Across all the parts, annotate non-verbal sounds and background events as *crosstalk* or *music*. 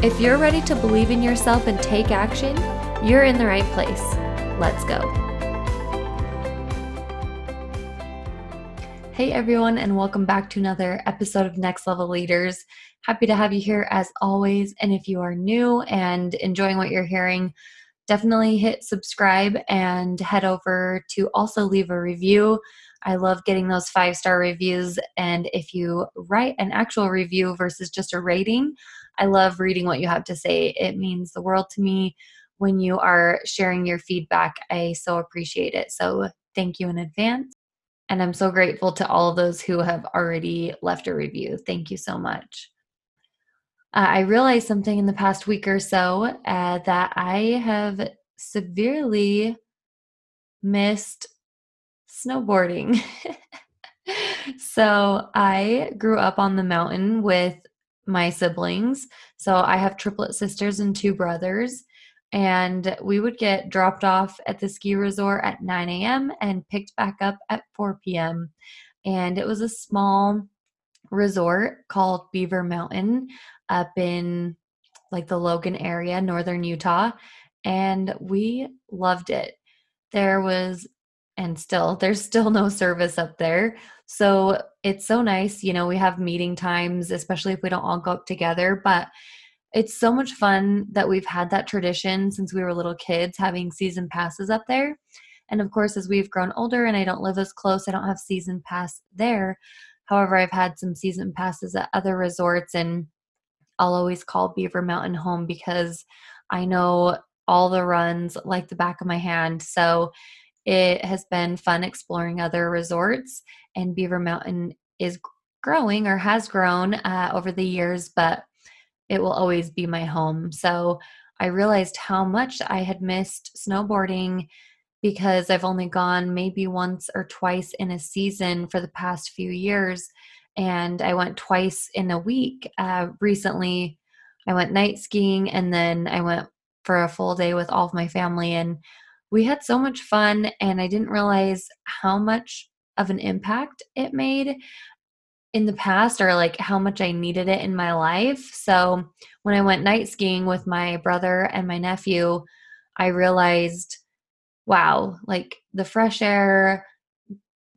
If you're ready to believe in yourself and take action, you're in the right place. Let's go. Hey everyone, and welcome back to another episode of Next Level Leaders. Happy to have you here as always. And if you are new and enjoying what you're hearing, definitely hit subscribe and head over to also leave a review. I love getting those five star reviews. And if you write an actual review versus just a rating, I love reading what you have to say. It means the world to me when you are sharing your feedback. I so appreciate it. So thank you in advance. And I'm so grateful to all of those who have already left a review. Thank you so much. Uh, I realized something in the past week or so uh, that I have severely missed snowboarding. *laughs* so I grew up on the mountain with my siblings. So I have triplet sisters and two brothers. And we would get dropped off at the ski resort at 9 a.m. and picked back up at 4 p.m. And it was a small resort called Beaver Mountain up in like the Logan area, northern Utah. And we loved it. There was, and still, there's still no service up there. So it's so nice. You know, we have meeting times, especially if we don't all go up together, but it's so much fun that we've had that tradition since we were little kids having season passes up there. And of course, as we've grown older and I don't live as close, I don't have season pass there. However, I've had some season passes at other resorts, and I'll always call Beaver Mountain home because I know all the runs like the back of my hand. So it has been fun exploring other resorts, and Beaver Mountain is growing or has grown uh, over the years, but it will always be my home. So I realized how much I had missed snowboarding because I've only gone maybe once or twice in a season for the past few years. And I went twice in a week. Uh, recently, I went night skiing and then I went for a full day with all of my family. And we had so much fun and I didn't realize how much of an impact it made in the past or like how much I needed it in my life. So when I went night skiing with my brother and my nephew, I realized wow, like the fresh air,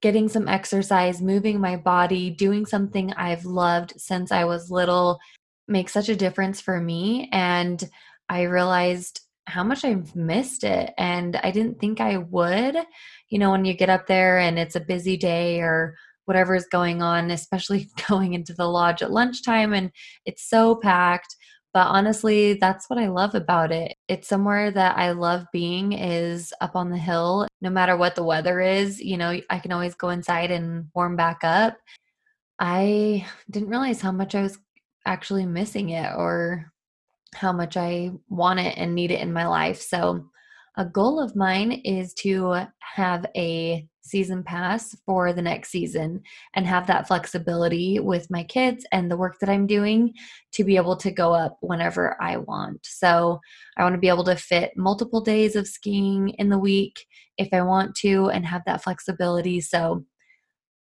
getting some exercise, moving my body, doing something I've loved since I was little makes such a difference for me and I realized how much I've missed it. And I didn't think I would. You know, when you get up there and it's a busy day or whatever is going on, especially *laughs* going into the lodge at lunchtime and it's so packed. But honestly, that's what I love about it. It's somewhere that I love being is up on the hill. No matter what the weather is, you know, I can always go inside and warm back up. I didn't realize how much I was actually missing it or how much I want it and need it in my life. So, a goal of mine is to have a season pass for the next season and have that flexibility with my kids and the work that I'm doing to be able to go up whenever I want. So, I want to be able to fit multiple days of skiing in the week if I want to and have that flexibility. So,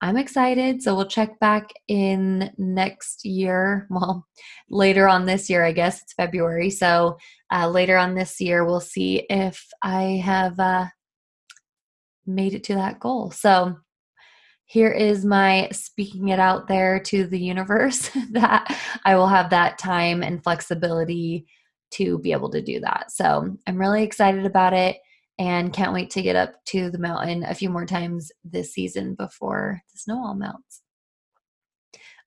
I'm excited. So we'll check back in next year. *laughs* Well, later on this year, I guess it's February. So uh, later on this year, we'll see if I have uh, made it to that goal. So here is my speaking it out there to the universe *laughs* that I will have that time and flexibility to be able to do that. So I'm really excited about it and can't wait to get up to the mountain a few more times this season before the snow all melts.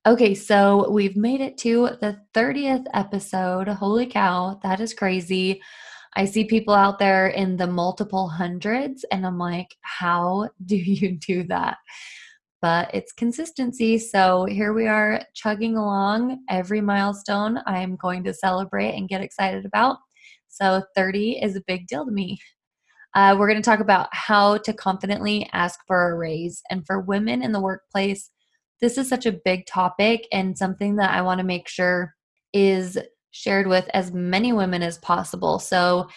Okay, so we've made it to the 30th episode. Holy cow, that is crazy. I see people out there in the multiple hundreds, and I'm like, how *laughs* do you do that? but it's consistency. So here we are chugging along every milestone I'm going to celebrate and get excited about. So 30 is a big deal to me. Uh, we're going to talk about how to confidently ask for a raise. And for women in the workplace, this is such a big topic and something that I want to make sure is shared with as many women as possible. So,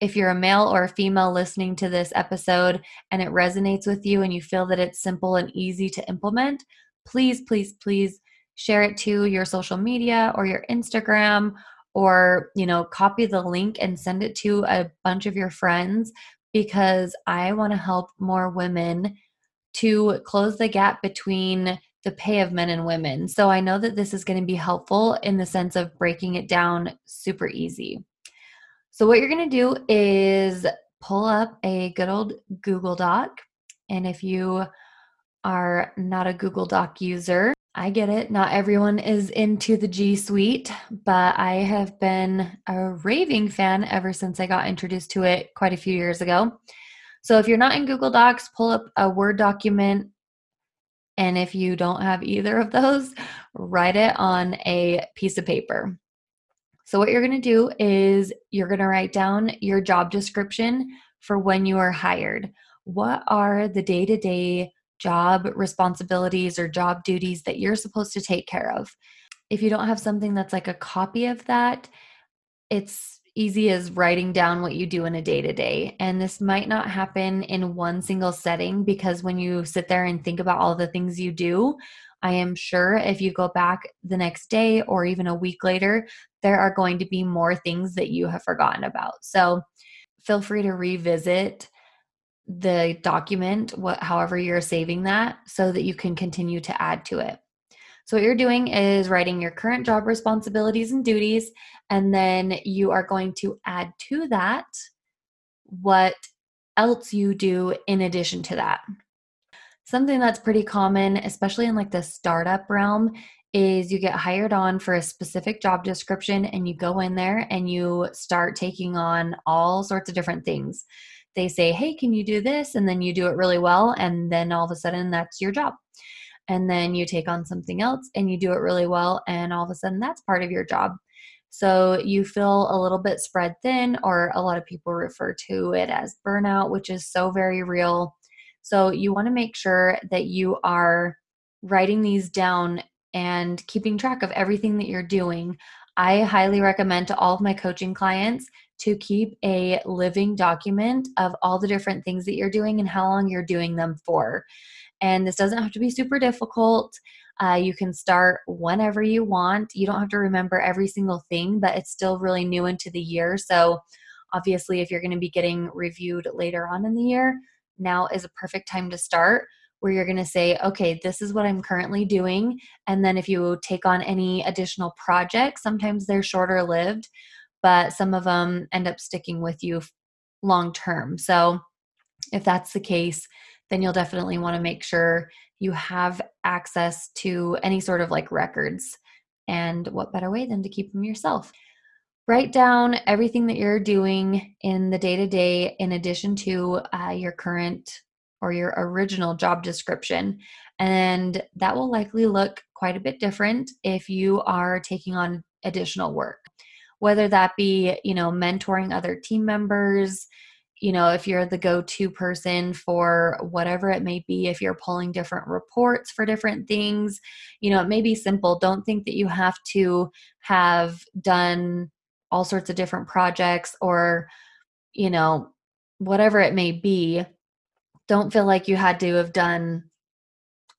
if you're a male or a female listening to this episode and it resonates with you and you feel that it's simple and easy to implement, please, please, please share it to your social media or your Instagram or, you know, copy the link and send it to a bunch of your friends because I want to help more women to close the gap between the pay of men and women. So I know that this is going to be helpful in the sense of breaking it down super easy. So, what you're going to do is pull up a good old Google Doc. And if you are not a Google Doc user, I get it. Not everyone is into the G Suite, but I have been a raving fan ever since I got introduced to it quite a few years ago. So if you're not in Google Docs, pull up a Word document and if you don't have either of those, write it on a piece of paper. So, what you're going to do is you're going to write down your job description for when you are hired. What are the day to day job responsibilities or job duties that you're supposed to take care of? If you don't have something that's like a copy of that, it's easy as writing down what you do in a day to day. And this might not happen in one single setting because when you sit there and think about all the things you do, I am sure if you go back the next day or even a week later, there are going to be more things that you have forgotten about. So feel free to revisit the document, what however you're saving that, so that you can continue to add to it. So, what you're doing is writing your current job responsibilities and duties, and then you are going to add to that what else you do in addition to that. Something that's pretty common, especially in like the startup realm, is you get hired on for a specific job description and you go in there and you start taking on all sorts of different things. They say, Hey, can you do this? And then you do it really well. And then all of a sudden, that's your job and then you take on something else and you do it really well and all of a sudden that's part of your job so you feel a little bit spread thin or a lot of people refer to it as burnout which is so very real so you want to make sure that you are writing these down and keeping track of everything that you're doing i highly recommend to all of my coaching clients to keep a living document of all the different things that you're doing and how long you're doing them for and this doesn't have to be super difficult. Uh, you can start whenever you want. You don't have to remember every single thing, but it's still really new into the year. So, obviously, if you're going to be getting reviewed later on in the year, now is a perfect time to start where you're going to say, okay, this is what I'm currently doing. And then if you take on any additional projects, sometimes they're shorter lived, but some of them end up sticking with you long term. So, if that's the case, then you'll definitely want to make sure you have access to any sort of like records. And what better way than to keep them yourself? Write down everything that you're doing in the day to day, in addition to uh, your current or your original job description. And that will likely look quite a bit different if you are taking on additional work, whether that be, you know, mentoring other team members, you know, if you're the go to person for whatever it may be, if you're pulling different reports for different things, you know, it may be simple. Don't think that you have to have done all sorts of different projects or, you know, whatever it may be. Don't feel like you had to have done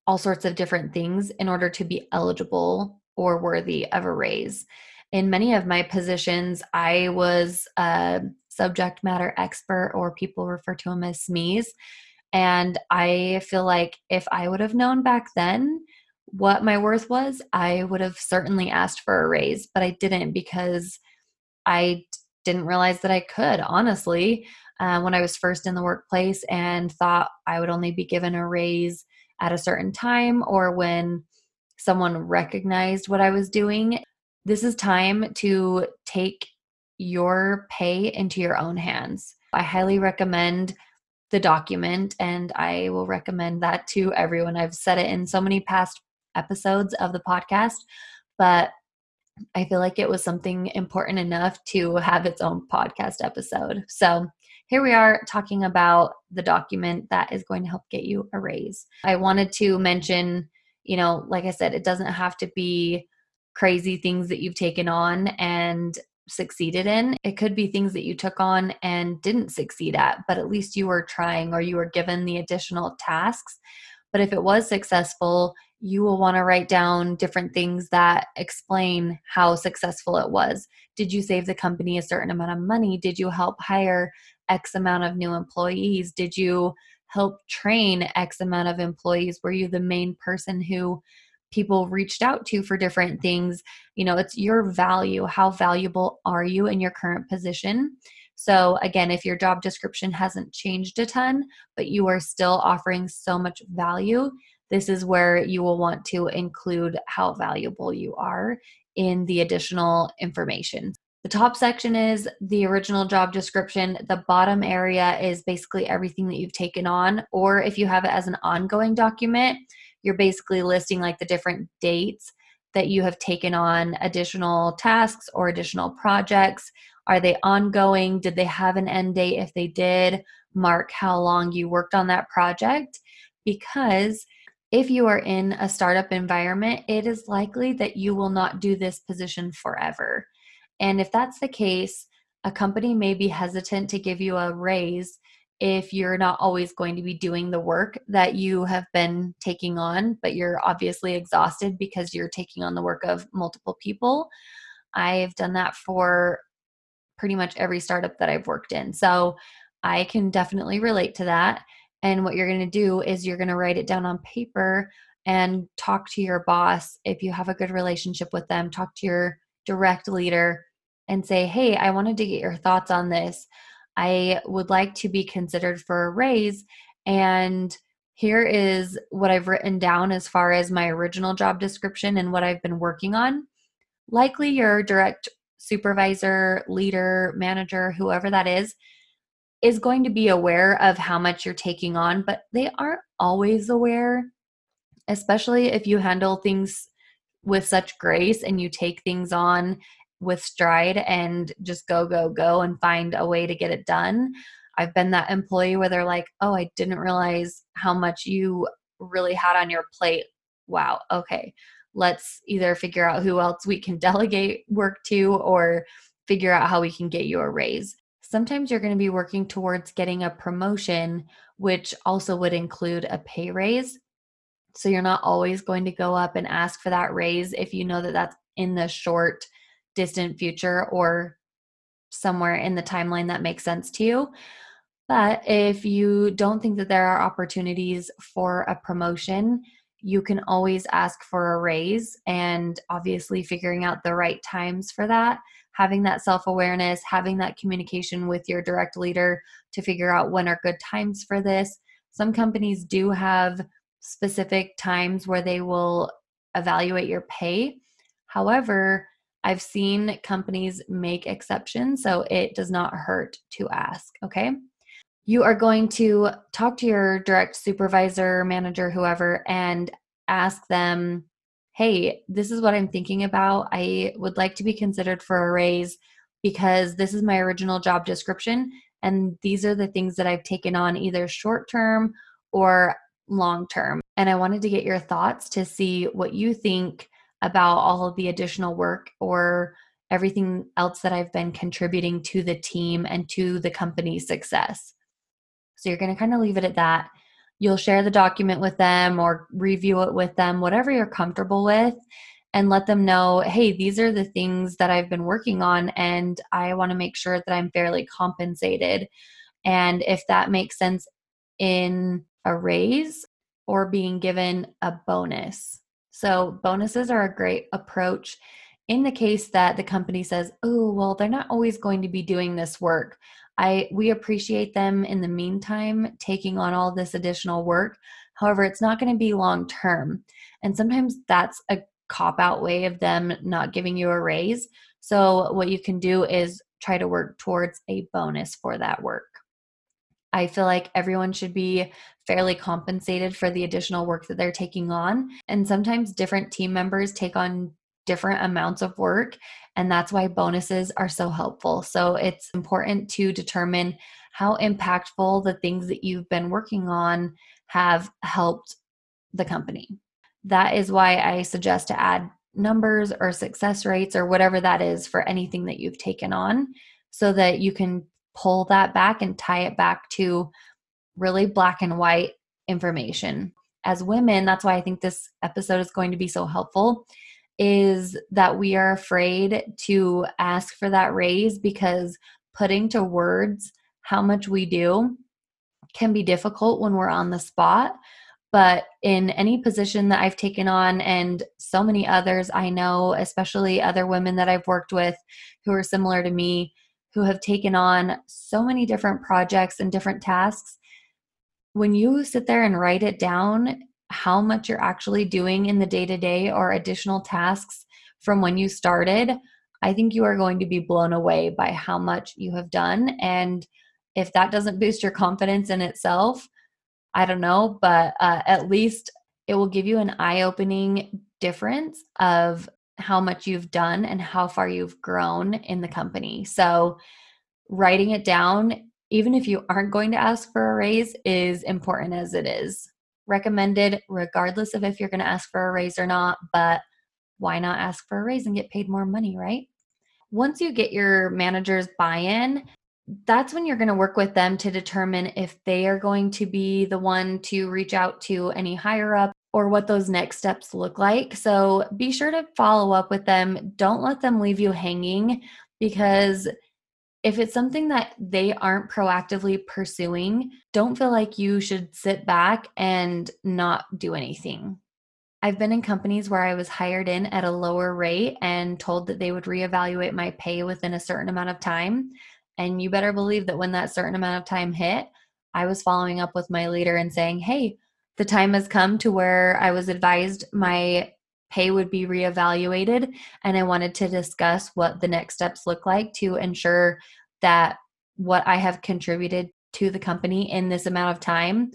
all sorts of different things in order to be eligible or worthy of a raise. In many of my positions, I was a subject matter expert, or people refer to him as SMEs. And I feel like if I would have known back then what my worth was, I would have certainly asked for a raise, but I didn't because I didn't realize that I could, honestly, uh, when I was first in the workplace and thought I would only be given a raise at a certain time or when someone recognized what I was doing. This is time to take your pay into your own hands. I highly recommend the document, and I will recommend that to everyone. I've said it in so many past episodes of the podcast, but I feel like it was something important enough to have its own podcast episode. So here we are talking about the document that is going to help get you a raise. I wanted to mention, you know, like I said, it doesn't have to be crazy things that you've taken on and succeeded in. It could be things that you took on and didn't succeed at, but at least you were trying or you were given the additional tasks. But if it was successful, you will want to write down different things that explain how successful it was. Did you save the company a certain amount of money? Did you help hire X amount of new employees? Did you help train X amount of employees? Were you the main person who people reached out to for different things? You know, it's your value. How valuable are you in your current position? So, again, if your job description hasn't changed a ton, but you are still offering so much value, this is where you will want to include how valuable you are in the additional information. The top section is the original job description. The bottom area is basically everything that you've taken on, or if you have it as an ongoing document, you're basically listing like the different dates that you have taken on additional tasks or additional projects. Are they ongoing? Did they have an end date? If they did, mark how long you worked on that project because if you are in a startup environment, it is likely that you will not do this position forever. And if that's the case, a company may be hesitant to give you a raise if you're not always going to be doing the work that you have been taking on, but you're obviously exhausted because you're taking on the work of multiple people. I've done that for pretty much every startup that I've worked in. So I can definitely relate to that. And what you're going to do is you're going to write it down on paper and talk to your boss if you have a good relationship with them. Talk to your direct leader and say, Hey, I wanted to get your thoughts on this. I would like to be considered for a raise. And here is what I've written down as far as my original job description and what I've been working on. Likely your direct supervisor, leader, manager, whoever that is, is going to be aware of how much you're taking on, but they aren't always aware, especially if you handle things with such grace and you take things on with stride and just go, go, go and find a way to get it done. I've been that employee where they're like, oh, I didn't realize how much you really had on your plate. Wow, okay. Let's either figure out who else we can *laughs* delegate work to or figure out how we can get you a raise sometimes you're going to be working towards getting a promotion, which also would include a pay raise. So you're not always going to go up and ask for that raise if you know that that's in the short, distant future or somewhere in the timeline that makes sense to you. But if you don't think that there are opportunities for a promotion, you can always ask for a raise and obviously figuring out the right times for that having that self awareness, having that communication with your direct leader to figure out when are good times for this. Some companies do have specific times where they will evaluate your pay. However, I've seen companies make exceptions, so it does not hurt to ask, okay? You are going to talk to your direct supervisor, manager, whoever, and ask them hey, this is what I'm thinking about. I would like to be considered for a raise because this is my original job description. And these are the things that I've taken on either short term or long term. And I wanted to get your thoughts to see what you think about all of the additional work or everything else that I've been contributing to the team and to the company's success. So you're going to kind of leave it at that you'll share the document with them or review it with them, whatever you're comfortable with, and let them know hey, these are the things that I've been working on, and I want to make sure that I'm fairly compensated. And if that makes sense in a raise or being given a bonus. So, bonuses are a great approach in the case that the company says, oh, well, they're not always going to be doing this work. I we appreciate them in the meantime taking on all this additional work. However, it's not going to be long term. And sometimes that's a cop out way of them not giving you a raise. So what you can do is try to work towards a bonus for that work. I feel like everyone should be fairly compensated for the additional work that they're taking on. And sometimes different team members take on different amounts of work. And that's why bonuses are so helpful. So it's important to determine how impactful the things that you've been working on have helped the company. That is why I suggest to add numbers or success rates or whatever that is for anything that you've taken on so that you can pull that back and tie it back to really black and white information. As women, that's why I think this episode is going to be so helpful is that we are afraid to ask for that raise because putting to words how much we do can be difficult when we're on the spot. But in any position that I've taken on, and so many others I know, especially other women that I've worked with who are similar to me, who have taken on so many different projects and different tasks, when you sit there and write it down, how much you're actually doing in the day to day or additional tasks from when you started, I think you are going to be blown away by how much you have done. And if that doesn't boost your confidence in itself, I don't know, but uh, at least it will give you an eye opening difference of how much you've done and how far you've grown in the company. So, writing it down, even if you aren't going to ask for a raise, is important as it is. Recommended, regardless of if you're going to ask for a raise or not, but why not ask for a raise and get paid more money, right? Once you get your manager's buy in, that's when you're going to work with them to determine if they are going to be the one to reach out to any higher up or what those next steps look like. So be sure to follow up with them. Don't let them leave you hanging because if it's something that they aren't proactively pursuing, don't feel like you should sit back and not do anything. I've been in companies where I was hired in at a lower rate and told that they would reevaluate my pay within a certain amount of time. And you better believe that when that certain amount of time hit, I was following up with my leader and saying, hey, the time has come to where I was advised my pay would be reevaluated. And I wanted to discuss what the next steps look like to ensure that what I have contributed to the company in this amount of time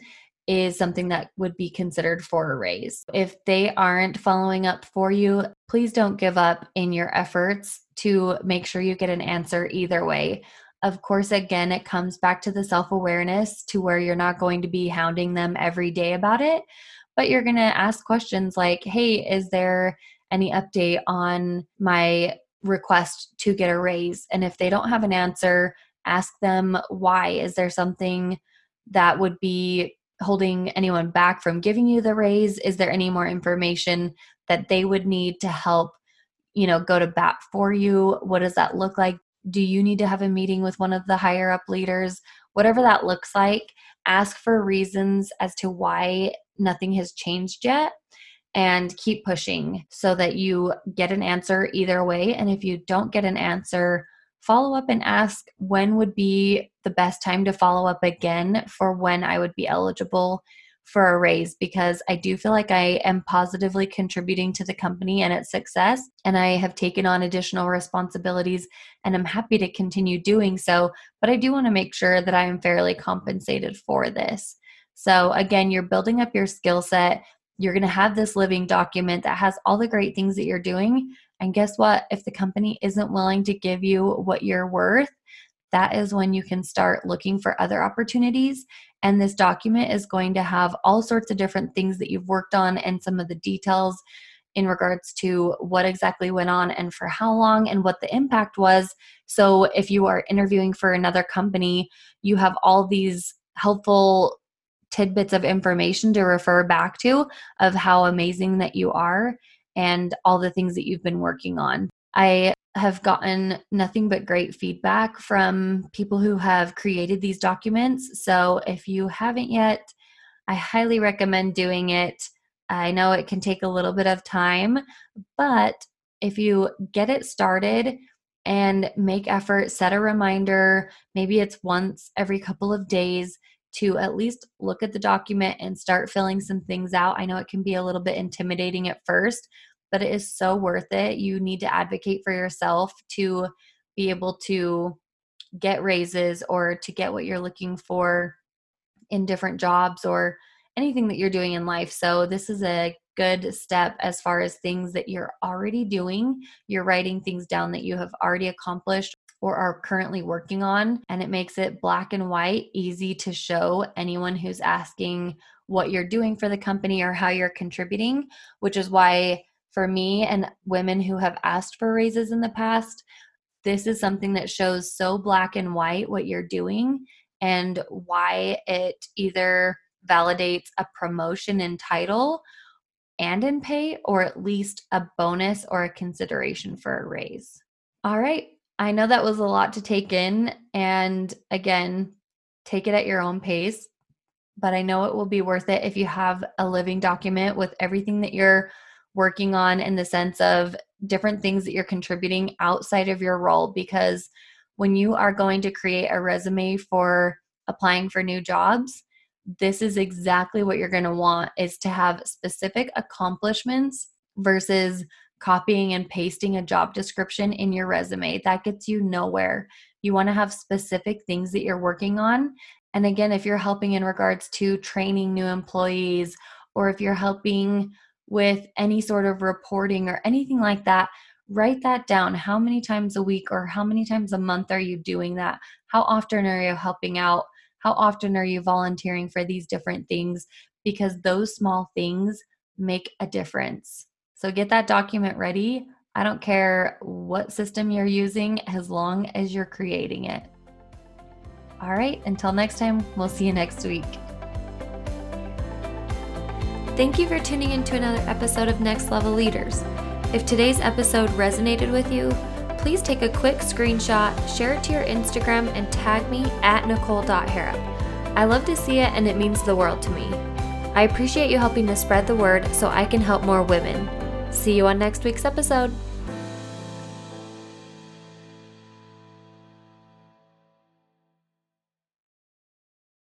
is something that would be considered for a raise. If they aren't following up for you, please don't give up in your efforts to make sure you get an answer either way. Of course, again, it comes back to the self awareness to where you're not going to be hounding them every day about it, but you're going to ask questions like, hey, is there any update on my request to get a raise? And if they don't have an answer, ask them why. Is there something that would be holding anyone back from giving you the raise? Is there any more information that they would need to help, you know, go to bat for you? What does that look like? Do you need to have a meeting with one of the higher up leaders? Whatever that looks like, ask for reasons as to why nothing has changed yet and keep pushing so that you get an answer either way. And if you don't get an answer, follow up and ask when would be the best time to follow up again for when I would be eligible for a raise because I do feel like I am positively contributing to the company and its success. And I have taken on additional responsibilities and I'm happy to continue doing so. But I do want to make sure that I am fairly compensated for this. So, again, you're building up your skill set. You're going to have this living document that has all the great things that you're doing. And guess what? If the company isn't willing to give you what you're worth, that is when you can start looking for other opportunities. And this document is going to have all sorts of different things that you've worked on and some of the details in regards to what exactly went on and for how long and what the impact was. So, if you are interviewing for another company, you have all these helpful tidbits of information to refer back to of how amazing that you are and all the things that you've been working on. I have gotten nothing but great feedback from people who have created these documents. So if you haven't yet, I highly recommend doing it. I know it can take a little bit of time, but if you get it started and make effort, set a reminder, maybe it's once every couple of days to at least look at the document and start filling some things out. I know it can be a little bit intimidating at first, but it is so worth it. You need to advocate for yourself to be able to get raises or to get what you're looking for in different jobs or anything that you're doing in life. So, this is a good step as far as things that you're already doing. You're writing things down that you have already accomplished or are currently working on. And it makes it black and white, easy to show anyone who's asking what you're doing for the company or how you're contributing, which is why for me and women who have asked for raises in the past, this is something that shows so black and white what you're doing and why it either validates a promotion in title and in pay, or at least a bonus or a consideration for a raise. All right. I know that was a lot to take in. And again, take it at your own pace. But I know it will be worth it if you have a living document with everything that you're working on in the sense of different things that you're contributing outside of your role. Because when you are going to create a resume for applying for new jobs, this is exactly what you're going to want is to have specific accomplishments versus copying and pasting a job description in your resume. That gets you nowhere. You want to have specific things that you're working on. And again, if you're helping in regards to training new employees or if you're helping with any sort of reporting or anything like that, write that down. How many times a week or how many times a month are you doing that? How often are you helping out? How often are you volunteering for these different things? Because those small things make a difference. So get that document ready. I don't care what system you're using as long as you're creating it. All right, until next time, we'll see you next week. Thank you for tuning in to another episode of Next Level Leaders. If today's episode resonated with you, please take a quick screenshot, share it to your Instagram, and tag me at nicole.harrop. I love to see it and it means the world to me. I appreciate you helping to spread the word so I can help more women. See you on next week's episode.